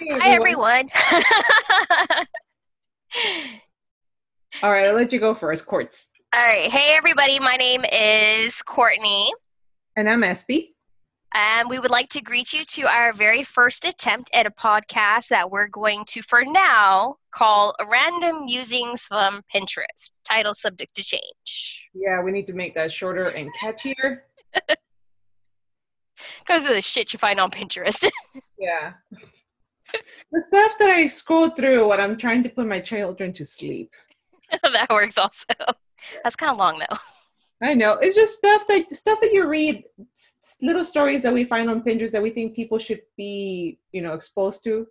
Hi, everyone. All right, I'll let you go first, Courts. All right. Hey, everybody. My name is Courtney. And I'm Espy. And we would like to greet you to our very first attempt at a podcast that we're going to, for now, call Random Musings from Pinterest. Title subject to change. Yeah, we need to make that shorter and catchier. Goes with the shit you find on Pinterest. yeah. The stuff that I scroll through when I'm trying to put my children to sleep. that works also. That's kind of long though. I know. It's just stuff that stuff that you read, little stories that we find on Pinterest that we think people should be, you know, exposed to.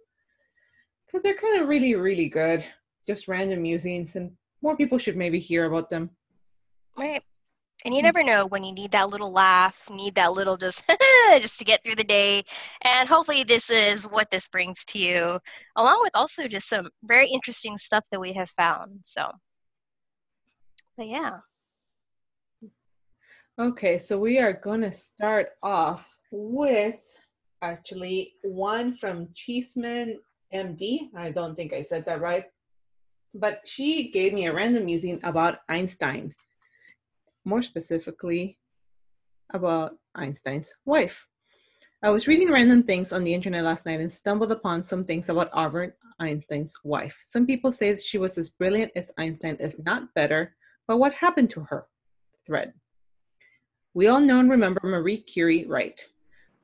Because they're kind of really, really good. Just random musings, and more people should maybe hear about them. Right. And you hmm. never know when you need that little laugh, need that little just just to get through the day. And hopefully this is what this brings to you, along with also just some very interesting stuff that we have found. So but yeah. Okay, so we are going to start off with actually one from Cheeseman MD. I don't think I said that right. But she gave me a random musing about Einstein, more specifically about Einstein's wife. I was reading random things on the internet last night and stumbled upon some things about Albert Einstein's wife. Some people say that she was as brilliant as Einstein, if not better, but what happened to her? Thread. We all know and remember Marie Curie, right?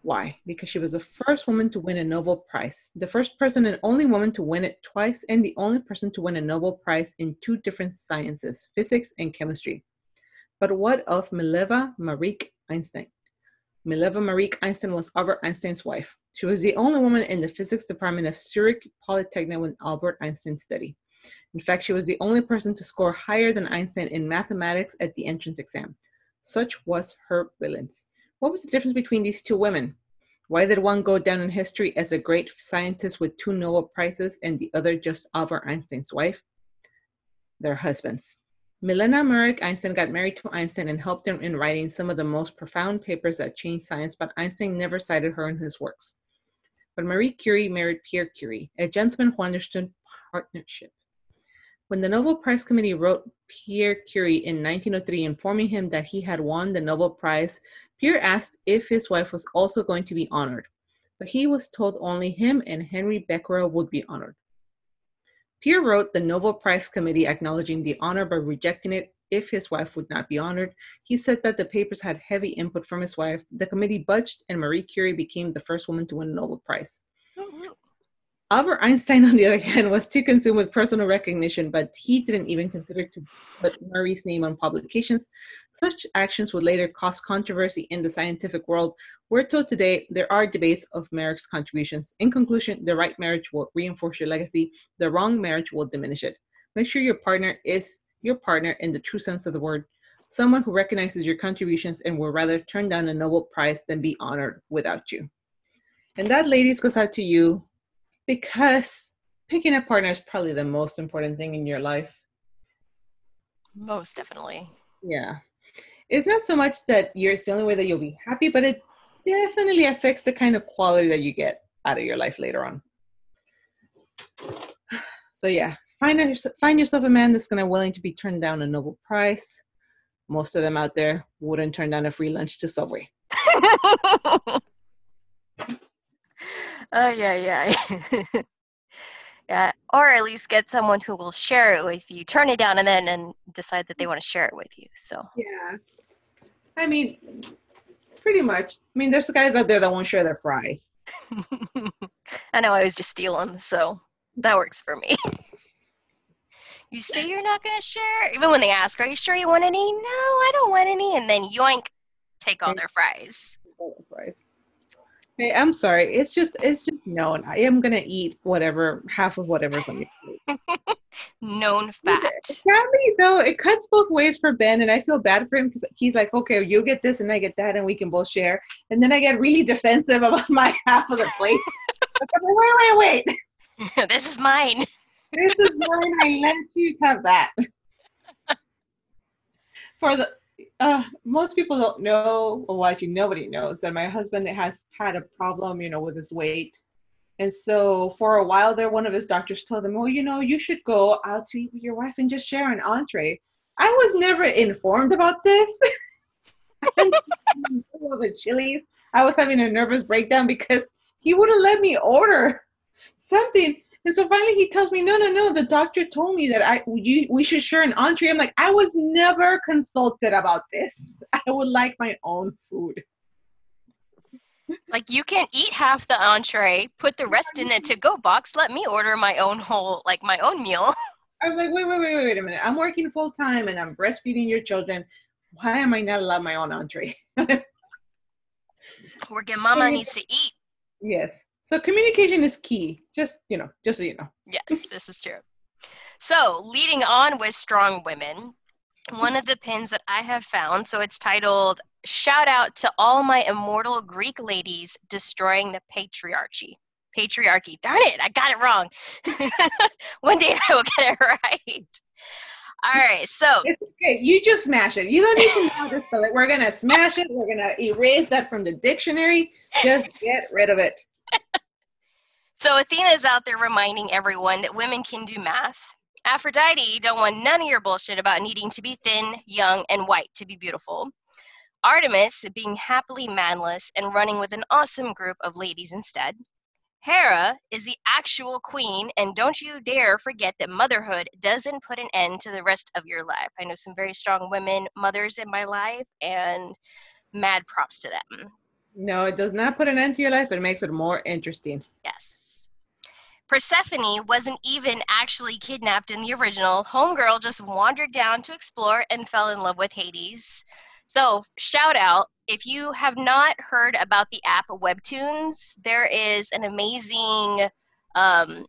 Why? Because she was the first woman to win a Nobel Prize, the first person and only woman to win it twice, and the only person to win a Nobel Prize in two different sciences, physics and chemistry. But what of Mileva Marić Einstein? Mileva Marić Einstein was Albert Einstein's wife. She was the only woman in the physics department of Zurich Polytechnic when Albert Einstein studied. In fact, she was the only person to score higher than Einstein in mathematics at the entrance exam. Such was her brilliance. What was the difference between these two women? Why did one go down in history as a great scientist with two Nobel Prizes and the other just Albert Einstein's wife? Their husbands. Milena Marić Einstein got married to Einstein and helped him in writing some of the most profound papers that changed science, but Einstein never cited her in his works. But Marie Curie married Pierre Curie, a gentleman who understood partnership. When the Nobel Prize Committee wrote Pierre Curie in 1903 informing him that he had won the Nobel Prize, Pierre asked if his wife was also going to be honored, but he was told only him and Henry Becquerel would be honored. Pierre wrote the Nobel Prize Committee acknowledging the honor but rejecting it if his wife would not be honored. He said that the papers had heavy input from his wife. The committee budged, and Marie Curie became the first woman to win a Nobel Prize. Mm-hmm. Albert Einstein, on the other hand, was too consumed with personal recognition, but he didn't even consider to put Marie's name on publications. Such actions would later cause controversy in the scientific world. We're told today there are debates of Marie's contributions. In conclusion, the right marriage will reinforce your legacy, the wrong marriage will diminish it. Make sure your partner is your partner in the true sense of the word, someone who recognizes your contributions and will rather turn down a Nobel Prize than be honored without you. And that, ladies, goes out to you because picking a partner is probably the most important thing in your life. Most definitely. Yeah. It's not so much that you're the only way that you'll be happy, but it definitely affects the kind of quality that you get out of your life later on. So yeah, find a, find yourself a man that's gonna willing to be turned down a Nobel Prize. Most of them out there wouldn't turn down a free lunch to Subway. Oh yeah, yeah. yeah, or at least get someone who will share it with you. Turn it down and then and decide that they want to share it with you. So yeah, I mean, pretty much. I mean, there's guys out there that won't share their fries. I know I was just stealing, so that works for me. you say you're not gonna share, even when they ask, "Are you sure you want any?" No, I don't want any, and then yoink, take all their fries. I'm sorry. It's just it's just known. I am gonna eat whatever half of whatever's on the plate. known fact. Sadly, though, it cuts both ways for Ben, and I feel bad for him because he's like, okay, you get this and I get that, and we can both share. And then I get really defensive about my half of the plate. wait, wait, wait. this is mine. this is mine. I let you have that. For the uh, most people don't know, well, actually, nobody knows that my husband has had a problem, you know, with his weight. And so for a while there, one of his doctors told him, well, you know, you should go out to eat with your wife and just share an entree. I was never informed about this. the Chili's. I was having a nervous breakdown because he would have let me order something. And so finally he tells me, no, no, no, the doctor told me that I you, we should share an entree. I'm like, I was never consulted about this. I would like my own food. Like you can eat half the entree, put the rest in a mm-hmm. to-go box. Let me order my own whole, like my own meal. I was like, wait, wait, wait, wait a minute. I'm working full time and I'm breastfeeding your children. Why am I not allowed my own entree? Working mama needs to eat. Yes. So communication is key. Just you know, just so you know. Yes, this is true. So leading on with strong women, one of the pins that I have found. So it's titled "Shout out to all my immortal Greek ladies destroying the patriarchy." Patriarchy. Darn it, I got it wrong. One day I will get it right. All right, so it's okay. You just smash it. You don't need to know to spell it. We're gonna smash it. We're gonna erase that from the dictionary. Just get rid of it. So Athena is out there reminding everyone that women can do math. Aphrodite don't want none of your bullshit about needing to be thin, young, and white to be beautiful. Artemis being happily manless and running with an awesome group of ladies instead. Hera is the actual queen, and don't you dare forget that motherhood doesn't put an end to the rest of your life. I know some very strong women mothers in my life, and mad props to them. No, it does not put an end to your life, but it makes it more interesting. Yes. Persephone wasn't even actually kidnapped in the original. Homegirl just wandered down to explore and fell in love with Hades. So, shout out if you have not heard about the app Webtoons, there is an amazing um,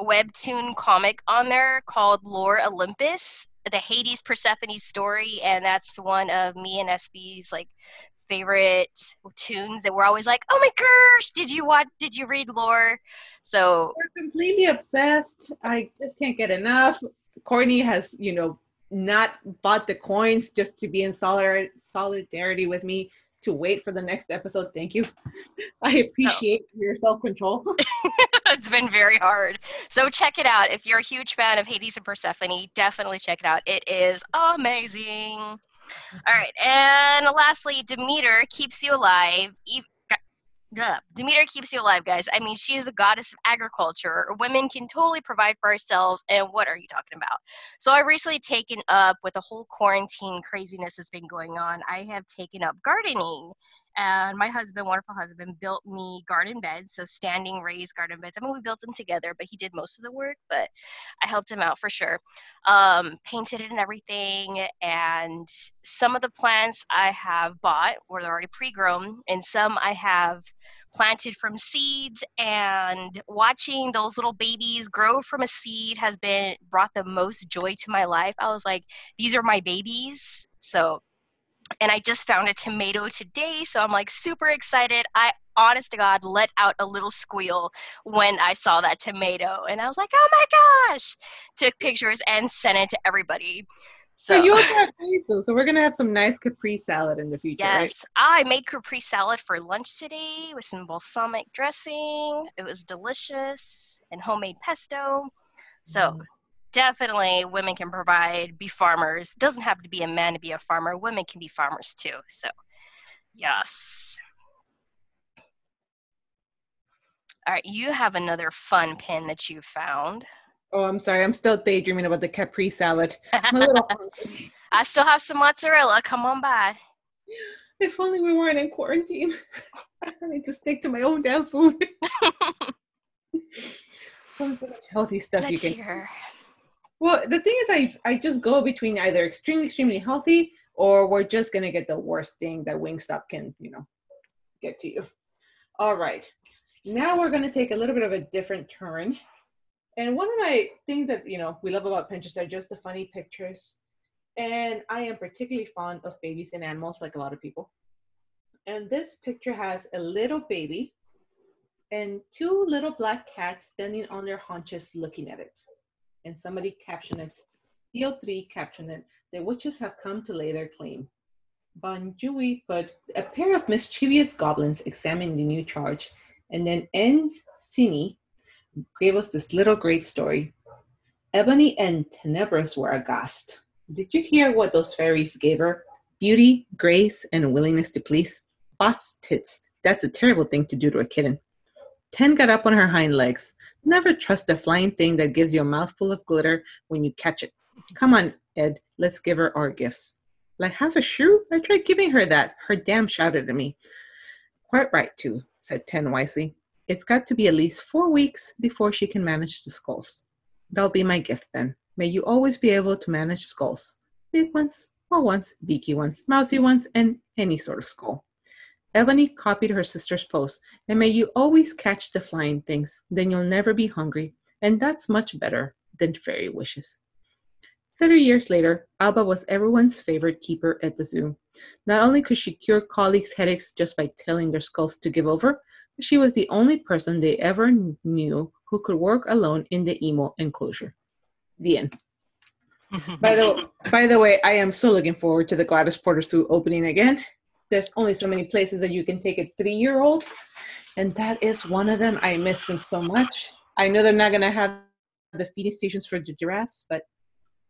webtoon comic on there called Lore Olympus, the Hades Persephone story, and that's one of me and Espy's like favorite tunes that we're always like, oh my gosh, did you watch? Did you read Lore? So we're completely obsessed. I just can't get enough. Courtney has, you know, not bought the coins just to be in solid solidarity with me to wait for the next episode. Thank you. I oh. appreciate oh. your self control. it's been very hard. So check it out. If you're a huge fan of Hades and Persephone, definitely check it out. It is amazing. All right. And lastly, Demeter keeps you alive Duh. Demeter keeps you alive, guys. I mean, she's the goddess of agriculture. Women can totally provide for ourselves. And what are you talking about? So, I recently taken up with the whole quarantine craziness that's been going on. I have taken up gardening and my husband, wonderful husband, built me garden beds, so standing raised garden beds. I mean, we built them together, but he did most of the work, but I helped him out for sure. Um, painted it and everything, and some of the plants I have bought were already pre-grown, and some I have planted from seeds and watching those little babies grow from a seed has been brought the most joy to my life i was like these are my babies so and I just found a tomato today, so I'm like super excited. I honest to God let out a little squeal when I saw that tomato, and I was like, "Oh my gosh!" Took pictures and sent it to everybody. So, so you also so we're gonna have some nice Capri salad in the future. Yes, right? I made Capri salad for lunch today with some balsamic dressing. It was delicious and homemade pesto. So mm definitely women can provide be farmers. Doesn't have to be a man to be a farmer. Women can be farmers too so yes. All right you have another fun pin that you found. Oh i'm sorry i'm still daydreaming about the capri salad. I still have some mozzarella. Come on by. If only we weren't in quarantine. I need to stick to my own damn food. So much healthy stuff Let's you can hear. Well, the thing is, I I just go between either extremely extremely healthy or we're just gonna get the worst thing that Wingstop can you know get to you. All right, now we're gonna take a little bit of a different turn. And one of my things that you know we love about Pinterest are just the funny pictures. And I am particularly fond of babies and animals, like a lot of people. And this picture has a little baby and two little black cats standing on their haunches looking at it and somebody captioned it, CO3 captioned it, the witches have come to lay their claim. Banjui put, a pair of mischievous goblins examined the new charge And then ends Cine gave us this little great story. Ebony and Tenebris were aghast. Did you hear what those fairies gave her? Beauty, grace, and a willingness to please. Boss tits. That's a terrible thing to do to a kitten. Ten got up on her hind legs. Never trust a flying thing that gives you a mouthful of glitter when you catch it. Come on, Eb, let's give her our gifts. Like half a shoe? I tried giving her that. Her dam shouted at me. Quite right, too, said Ten wisely. It's got to be at least four weeks before she can manage the skulls. That'll be my gift then. May you always be able to manage skulls. Big ones, small ones, beaky ones, mousy ones, and any sort of skull. Ebony copied her sister's post, and may you always catch the flying things, then you'll never be hungry, and that's much better than fairy wishes. Thirty years later, Alba was everyone's favorite keeper at the zoo. Not only could she cure colleagues' headaches just by telling their skulls to give over, but she was the only person they ever knew who could work alone in the emu enclosure. The end. by the by the way, I am so looking forward to the Gladys Porter Zoo opening again. There's only so many places that you can take a three-year-old, and that is one of them. I miss them so much. I know they're not gonna have the feeding stations for the giraffes, but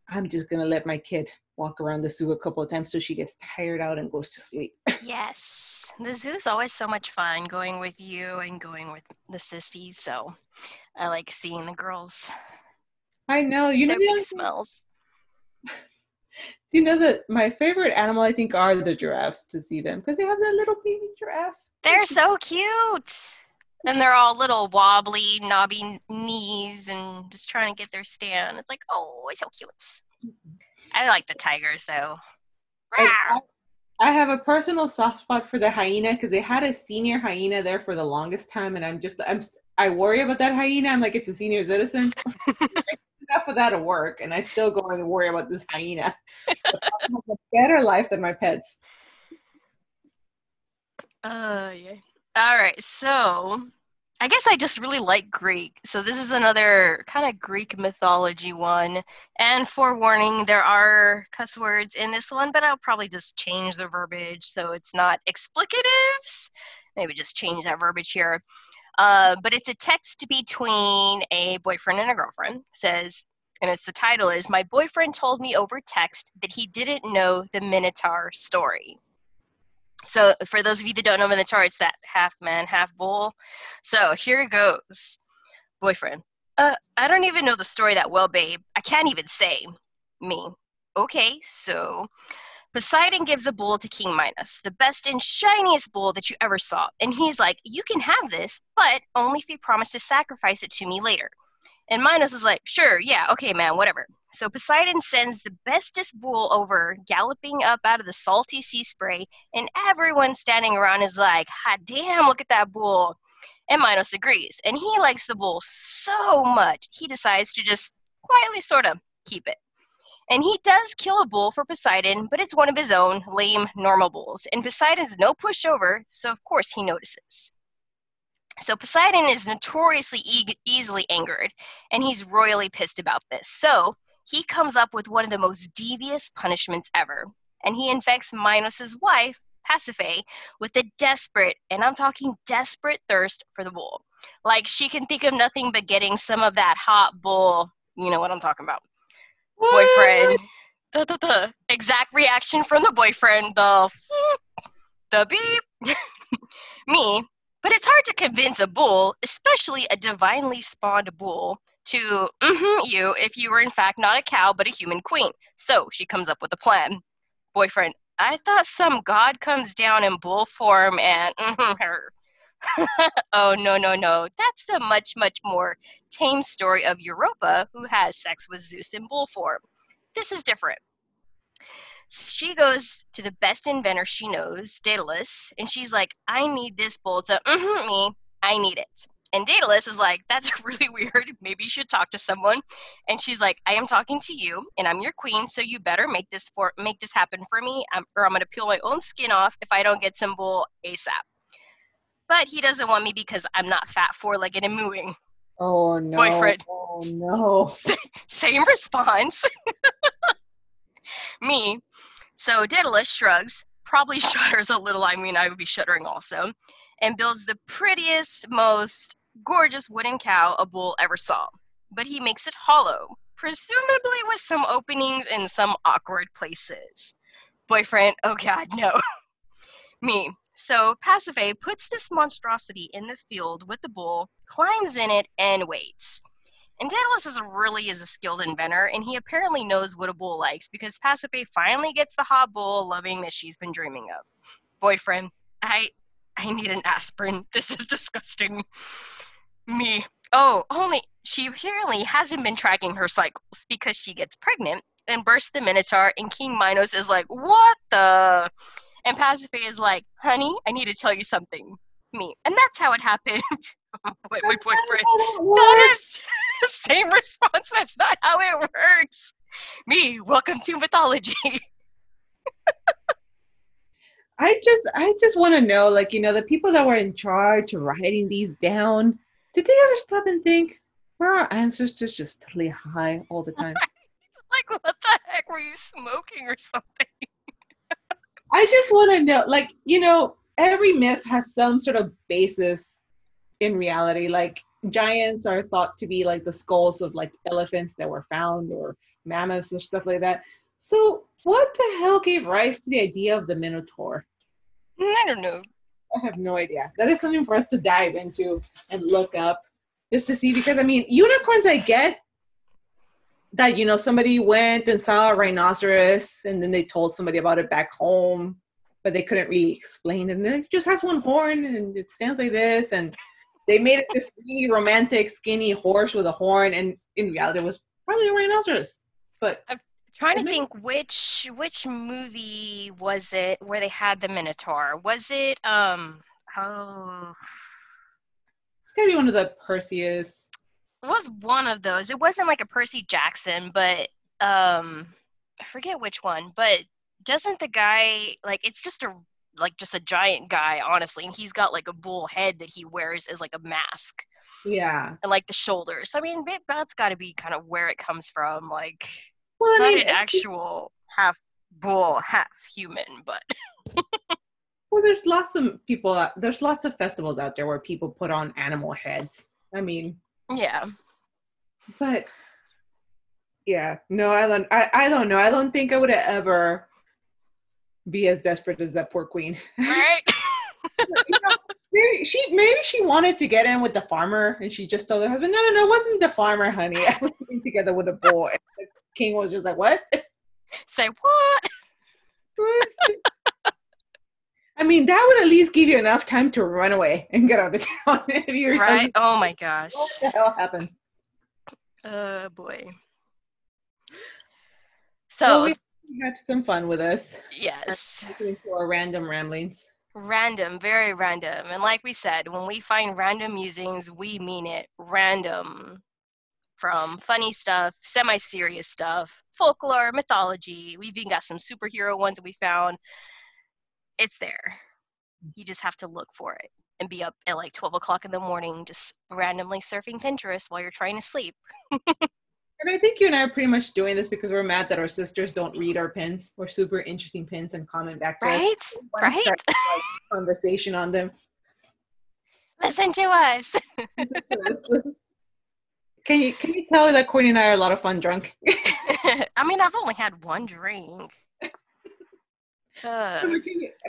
I'm just gonna let my kid walk around the zoo a couple of times so she gets tired out and goes to sleep. yes, the zoo's always so much fun going with you and going with the sissies. So I like seeing the girls. I know you know the smells. Do you know that my favorite animal I think are the giraffes to see them because they have that little baby giraffe. They're so cute. And they're all little wobbly, knobby knees and just trying to get their stand. It's like, oh, it's so cute. I like the tigers though. I, I, have a personal soft spot for the hyena because they had a senior hyena there for the longest time, and I'm just I'm I worry about that hyena. I'm like, it's a senior citizen. enough of that at work, and I still go and worry about this hyena. a better life than my pets. Uh, yeah. All right, so I guess I just really like Greek. So this is another kind of Greek mythology one. And forewarning, there are cuss words in this one, but I'll probably just change the verbiage so it's not explicatives. Maybe just change that verbiage here. Uh, but it's a text between a boyfriend and a girlfriend. It says, and it's the title is My boyfriend told me over text that he didn't know the Minotaur story. So for those of you that don't know Minotaur, it's that half man, half bull. So here goes. Boyfriend. Uh, I don't even know the story that well, babe. I can't even say. Me. Okay, so Poseidon gives a bull to King Minos, the best and shiniest bull that you ever saw. And he's like, You can have this, but only if you promise to sacrifice it to me later. And Minos is like, Sure, yeah, okay, man, whatever. So Poseidon sends the bestest bull over, galloping up out of the salty sea spray, and everyone standing around is like, Hot damn, look at that bull. And Minos agrees. And he likes the bull so much, he decides to just quietly sort of keep it. And he does kill a bull for Poseidon, but it's one of his own lame, normal bulls. And Poseidon's no pushover, so of course he notices. So Poseidon is notoriously e- easily angered, and he's royally pissed about this. So he comes up with one of the most devious punishments ever. And he infects Minos's wife, Pasiphae, with a desperate, and I'm talking desperate thirst for the bull. Like she can think of nothing but getting some of that hot bull. You know what I'm talking about. Boyfriend. The, the, the exact reaction from the boyfriend. The the beep. Me. But it's hard to convince a bull, especially a divinely spawned bull, to mm-hmm you if you were in fact not a cow but a human queen. So she comes up with a plan. Boyfriend, I thought some god comes down in bull form and mm-hmm her. oh no no no that's the much much more tame story of europa who has sex with zeus in bull form this is different she goes to the best inventor she knows daedalus and she's like i need this bull to mm-hmm me i need it and Daedalus is like, that's really weird. Maybe you should talk to someone. And she's like, I am talking to you, and I'm your queen, so you better make this for make this happen for me, or I'm gonna peel my own skin off if I don't get some bull ASAP. But he doesn't want me because I'm not fat, four-legged, and mooing. Oh no! Boyfriend. Oh no! Same response. me. So Daedalus shrugs, probably shudders a little. I mean, I would be shuddering also and builds the prettiest, most gorgeous wooden cow a bull ever saw. But he makes it hollow, presumably with some openings in some awkward places. Boyfriend, oh god, no. Me. So Pasiphae puts this monstrosity in the field with the bull, climbs in it, and waits. And Daedalus is really is a skilled inventor, and he apparently knows what a bull likes because Pasiphae finally gets the hot bull loving that she's been dreaming of. Boyfriend, I I need an aspirin. This is disgusting. Me. Oh, only she apparently hasn't been tracking her cycles because she gets pregnant and bursts the Minotaur, and King Minos is like, What the? And Pasiphae is like, Honey, I need to tell you something. Me. And that's how it happened. Wait, wait, boyfriend. That is the same response. That's not how it works. Me, welcome to mythology. I just I just want to know, like, you know, the people that were in charge of writing these down, did they ever stop and think, were our ancestors just totally high all the time? like, what the heck were you smoking or something? I just want to know, like, you know, every myth has some sort of basis in reality. Like, giants are thought to be like the skulls of like elephants that were found or mammoths and stuff like that. So, what the hell gave rise to the idea of the Minotaur? Mm, I don't know. I have no idea. That is something for us to dive into and look up just to see because I mean, unicorns I get that you know somebody went and saw a rhinoceros and then they told somebody about it back home, but they couldn't really explain it. And it just has one horn and it stands like this and they made it this really romantic, skinny horse with a horn, and in reality, it was probably a rhinoceros. But I'm trying to think which which movie was it where they had the Minotaur? Was it um oh it's gotta be one of the Perseus. Was one of those. It wasn't like a Percy Jackson, but um I forget which one, but doesn't the guy like it's just a like just a giant guy, honestly, and he's got like a bull head that he wears as like a mask. Yeah. And like the shoulders. I mean, that's got to be kind of where it comes from. Like, well, I not mean, an actual half bull, half human, but. well, there's lots of people. There's lots of festivals out there where people put on animal heads. I mean. Yeah. But. Yeah. No, I don't. I, I don't know. I don't think I would ever be as desperate as that poor queen. Right. you know, maybe she maybe she wanted to get in with the farmer and she just told her husband, No, no, no, it wasn't the farmer, honey. I was getting together with a boy. the king was just like, What? Say what? I mean, that would at least give you enough time to run away and get out of town. if you're right? Oh my gosh. What the hell happened? Oh boy. So well, we had some fun with us. Yes. For random ramblings. Random, very random. And like we said, when we find random musings, we mean it random. From funny stuff, semi serious stuff, folklore, mythology. We've even got some superhero ones that we found. It's there. You just have to look for it and be up at like 12 o'clock in the morning, just randomly surfing Pinterest while you're trying to sleep. And I think you and I are pretty much doing this because we're mad that our sisters don't read our pins or super interesting pins and comment back to right? us. Right? Right. Conversation on them. Listen to us. can you can you tell that Courtney and I are a lot of fun drunk? I mean, I've only had one drink. Uh.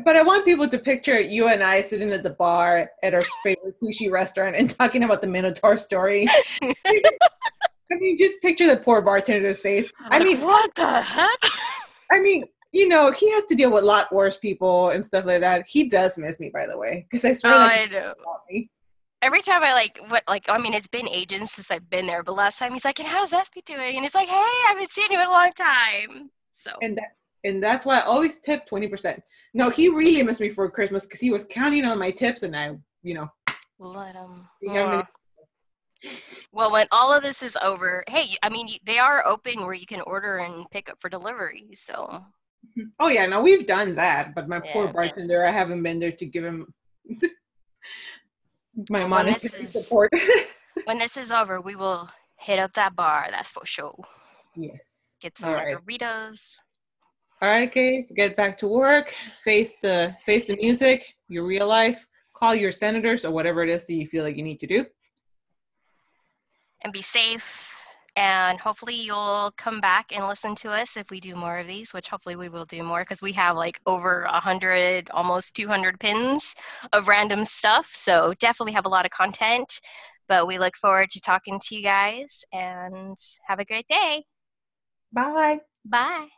But I want people to picture you and I sitting at the bar at our favorite sushi restaurant and talking about the Minotaur story. I mean, just picture the poor bartender's face. I mean, what the heck? I mean, you know, he has to deal with a lot worse people and stuff like that. He does miss me, by the way, because I swear. Oh, like, I know. Every time I like what like I mean it's been ages since I've been there, but last time he's like, "And how's Espy doing?" And it's like, "Hey, I haven't seen you in a long time." So and that, and that's why I always tip twenty percent. No, he really missed me for Christmas because he was counting on my tips, and I, you know, let him. Well, when all of this is over, hey, I mean, they are open where you can order and pick up for delivery. So. Mm-hmm. Oh yeah, no, we've done that, but my yeah, poor bartender, I haven't been there to give him my well, monetary is, support. when this is over, we will hit up that bar. That's for sure. Yes. Get some right. All right, guys, get back to work. Face the face the music. Your real life. call your senators or whatever it is that you feel like you need to do. And be safe. And hopefully you'll come back and listen to us if we do more of these, which hopefully we will do more because we have like over a hundred, almost 200 pins of random stuff. So definitely have a lot of content. But we look forward to talking to you guys and have a great day. Bye. Bye.